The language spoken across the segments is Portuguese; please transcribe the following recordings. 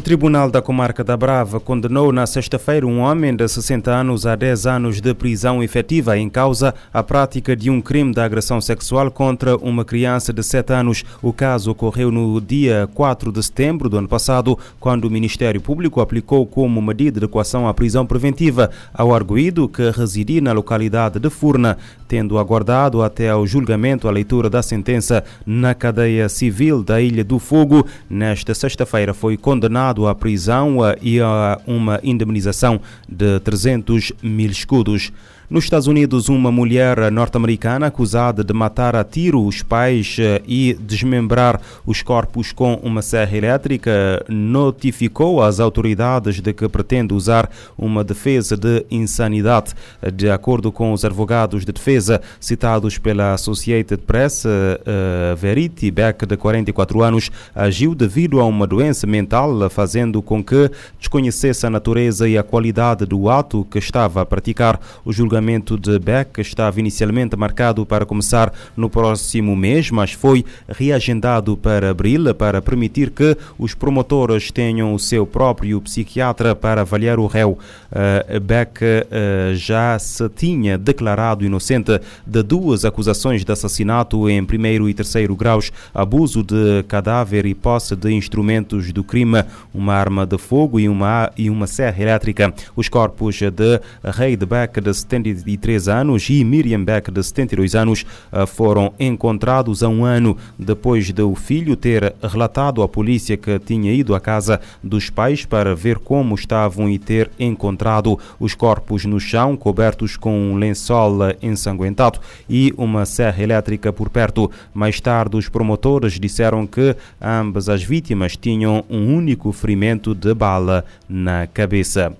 O Tribunal da Comarca da Brava condenou na sexta-feira um homem de 60 anos a 10 anos de prisão efetiva em causa a prática de um crime de agressão sexual contra uma criança de 7 anos. O caso ocorreu no dia 4 de setembro do ano passado, quando o Ministério Público aplicou como medida de equação a prisão preventiva ao arguído que residia na localidade de Furna, tendo aguardado até ao julgamento a leitura da sentença na cadeia civil da Ilha do Fogo. Nesta sexta-feira foi condenado condenado à prisão e a uma indemnização de 300 mil escudos. Nos Estados Unidos, uma mulher norte-americana acusada de matar a tiro os pais eh, e desmembrar os corpos com uma serra elétrica notificou às autoridades de que pretende usar uma defesa de insanidade. De acordo com os advogados de defesa citados pela Associated Press, uh, Verity Beck, de 44 anos, agiu devido a uma doença mental, fazendo com que desconhecesse a natureza e a qualidade do ato que estava a praticar. O julgamento julgamento de Beck estava inicialmente marcado para começar no próximo mês, mas foi reagendado para abril para permitir que os promotores tenham o seu próprio psiquiatra para avaliar o réu. Uh, Beck uh, já se tinha declarado inocente de duas acusações de assassinato em primeiro e terceiro graus, abuso de cadáver e posse de instrumentos do crime, uma arma de fogo e uma, e uma serra elétrica. Os corpos de Reid Beck, de 70 73 anos, e Miriam Beck, de 72 anos, eh, foram encontrados a um ano depois de o filho ter relatado à polícia que tinha ido à casa dos pais para ver como estavam e ter encontrado os corpos no chão, cobertos com um lençol ensanguentado e uma serra elétrica por perto. Mais tarde, os promotores disseram que ambas as vítimas tinham um único ferimento de bala na cabeça.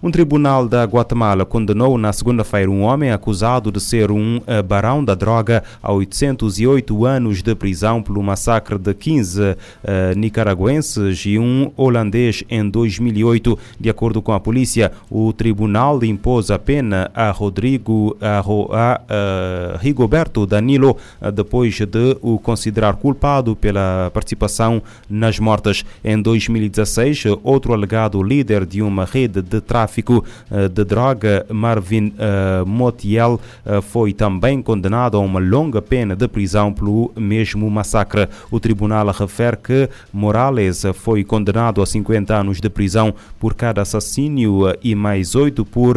Um tribunal da Guatemala condenou na segunda-feira um homem acusado de ser um eh, barão da droga a 808 anos de prisão pelo massacre de 15 uh, nicaragüenses e um holandês em 2008. De acordo com a polícia, o tribunal impôs a pena a Rodrigo a, a, a Rigoberto Danilo depois de o considerar culpado pela participação nas mortes. Em 2016, outro alegado líder de uma rede de tráfico tráfico eh, de droga, Marvin eh, Motiel, eh, foi também condenado a uma longa pena de prisão pelo mesmo massacre. O tribunal refere que Morales foi condenado a 50 anos de prisão por cada assassínio e mais oito por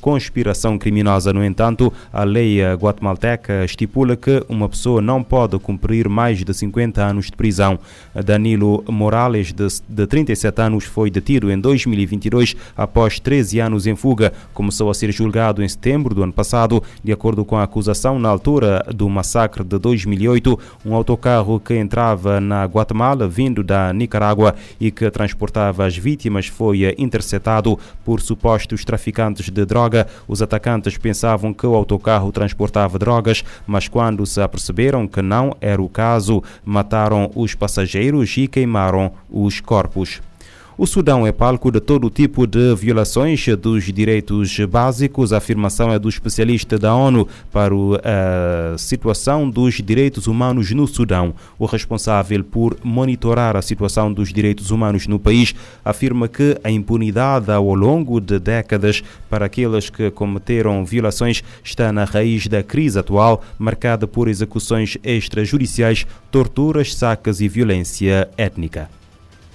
conspiração criminosa. No entanto, a lei guatemalteca estipula que uma pessoa não pode cumprir mais de 50 anos de prisão. Danilo Morales, de, de 37 anos, foi detido em 2022 após 13 anos em fuga. Começou a ser julgado em setembro do ano passado, de acordo com a acusação, na altura do massacre de 2008, um autocarro que entrava na Guatemala, vindo da Nicarágua e que transportava as vítimas, foi interceptado por supostos traficantes de droga. Os atacantes pensavam que o autocarro transportava drogas, mas quando se aperceberam que não era o caso, mataram os passageiros e queimaram os corpos. O Sudão é palco de todo tipo de violações dos direitos básicos. A afirmação é do especialista da ONU para a situação dos direitos humanos no Sudão. O responsável por monitorar a situação dos direitos humanos no país afirma que a impunidade ao longo de décadas para aqueles que cometeram violações está na raiz da crise atual, marcada por execuções extrajudiciais, torturas, sacas e violência étnica.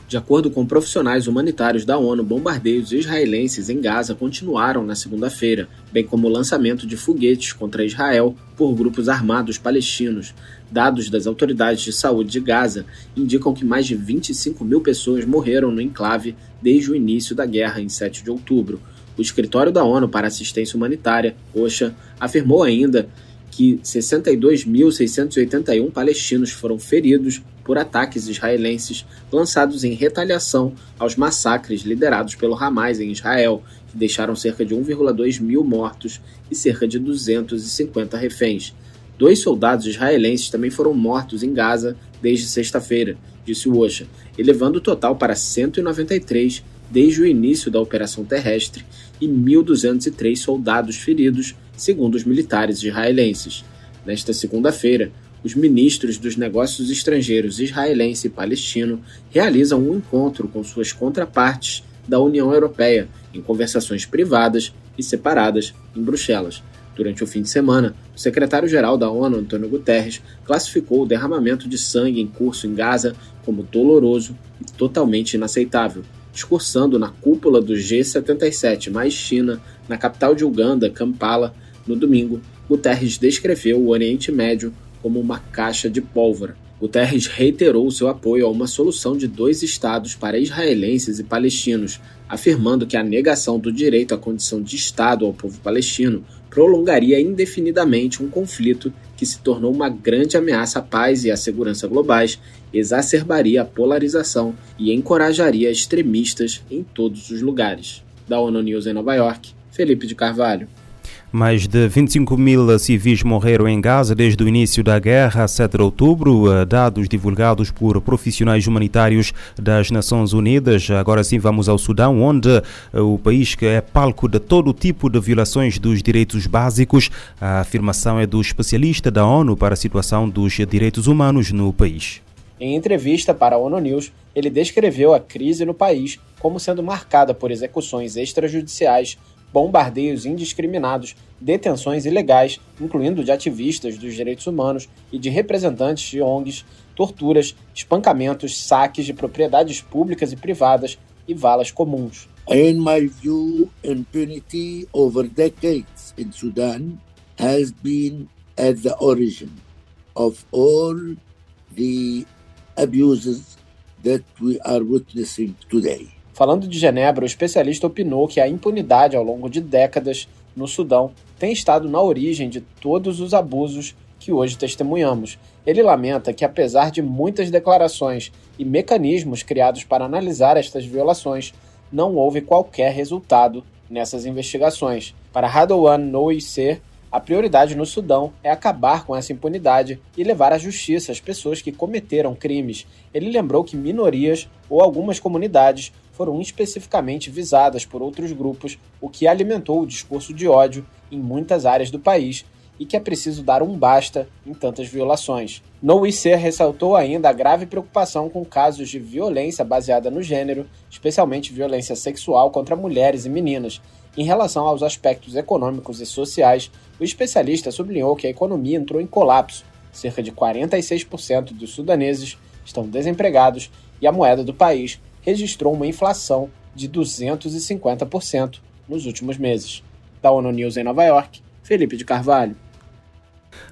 De acordo com profissionais humanitários da ONU, bombardeios israelenses em Gaza continuaram na segunda-feira, bem como o lançamento de foguetes contra Israel por grupos armados palestinos. Dados das autoridades de saúde de Gaza indicam que mais de 25 mil pessoas morreram no enclave desde o início da guerra em 7 de outubro. O Escritório da ONU para Assistência Humanitária, OSHA, afirmou ainda que 62.681 palestinos foram feridos por ataques israelenses lançados em retaliação aos massacres liderados pelo Hamas em Israel, que deixaram cerca de 1,2 mil mortos e cerca de 250 reféns. Dois soldados israelenses também foram mortos em Gaza desde sexta-feira, disse o OSHA, elevando o total para 193 desde o início da operação terrestre e 1.203 soldados feridos, segundo os militares israelenses. Nesta segunda-feira, os ministros dos negócios estrangeiros israelense e palestino realizam um encontro com suas contrapartes da União Europeia em conversações privadas e separadas em Bruxelas. Durante o fim de semana, o secretário-geral da ONU, Antônio Guterres, classificou o derramamento de sangue em curso em Gaza como doloroso e totalmente inaceitável. Discursando na cúpula do G77 mais China, na capital de Uganda, Kampala, no domingo, Guterres descreveu o Oriente Médio como uma caixa de pólvora. Guterres reiterou seu apoio a uma solução de dois estados para israelenses e palestinos, afirmando que a negação do direito à condição de Estado ao povo palestino prolongaria indefinidamente um conflito que se tornou uma grande ameaça à paz e à segurança globais, exacerbaria a polarização e encorajaria extremistas em todos os lugares. Da ONU News em Nova York, Felipe de Carvalho. Mais de 25 mil civis morreram em Gaza desde o início da guerra, a 7 de outubro, eh, dados divulgados por profissionais humanitários das Nações Unidas. Agora sim, vamos ao Sudão, onde eh, o país que é palco de todo tipo de violações dos direitos básicos. A afirmação é do especialista da ONU para a situação dos direitos humanos no país. Em entrevista para a ONU News, ele descreveu a crise no país como sendo marcada por execuções extrajudiciais bombardeios indiscriminados, detenções ilegais, incluindo de ativistas dos direitos humanos e de representantes de ONGs, torturas, espancamentos, saques de propriedades públicas e privadas e valas comuns. In my view, impunity over decades in Sudan has been at the origin of all the abuses that we are witnessing today. Falando de Genebra, o especialista opinou que a impunidade ao longo de décadas no Sudão tem estado na origem de todos os abusos que hoje testemunhamos. Ele lamenta que, apesar de muitas declarações e mecanismos criados para analisar estas violações, não houve qualquer resultado nessas investigações. Para Radouan Nouisser, a prioridade no Sudão é acabar com essa impunidade e levar à justiça as pessoas que cometeram crimes. Ele lembrou que minorias ou algumas comunidades foram especificamente visadas por outros grupos, o que alimentou o discurso de ódio em muitas áreas do país e que é preciso dar um basta em tantas violações. No IC ressaltou ainda a grave preocupação com casos de violência baseada no gênero, especialmente violência sexual contra mulheres e meninas, em relação aos aspectos econômicos e sociais, o especialista sublinhou que a economia entrou em colapso. Cerca de 46% dos sudaneses estão desempregados e a moeda do país registrou uma inflação de 250% nos últimos meses. Da ONU News em Nova York, Felipe de Carvalho.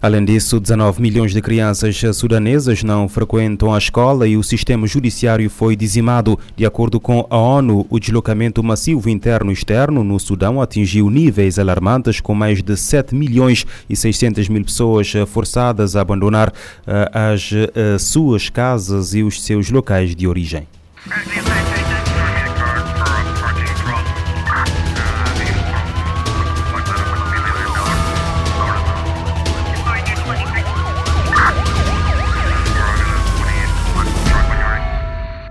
Além disso, 19 milhões de crianças sudanesas não frequentam a escola e o sistema judiciário foi dizimado. De acordo com a ONU, o deslocamento massivo interno e externo no Sudão atingiu níveis alarmantes, com mais de 7 milhões e 600 mil pessoas forçadas a abandonar uh, as uh, suas casas e os seus locais de origem.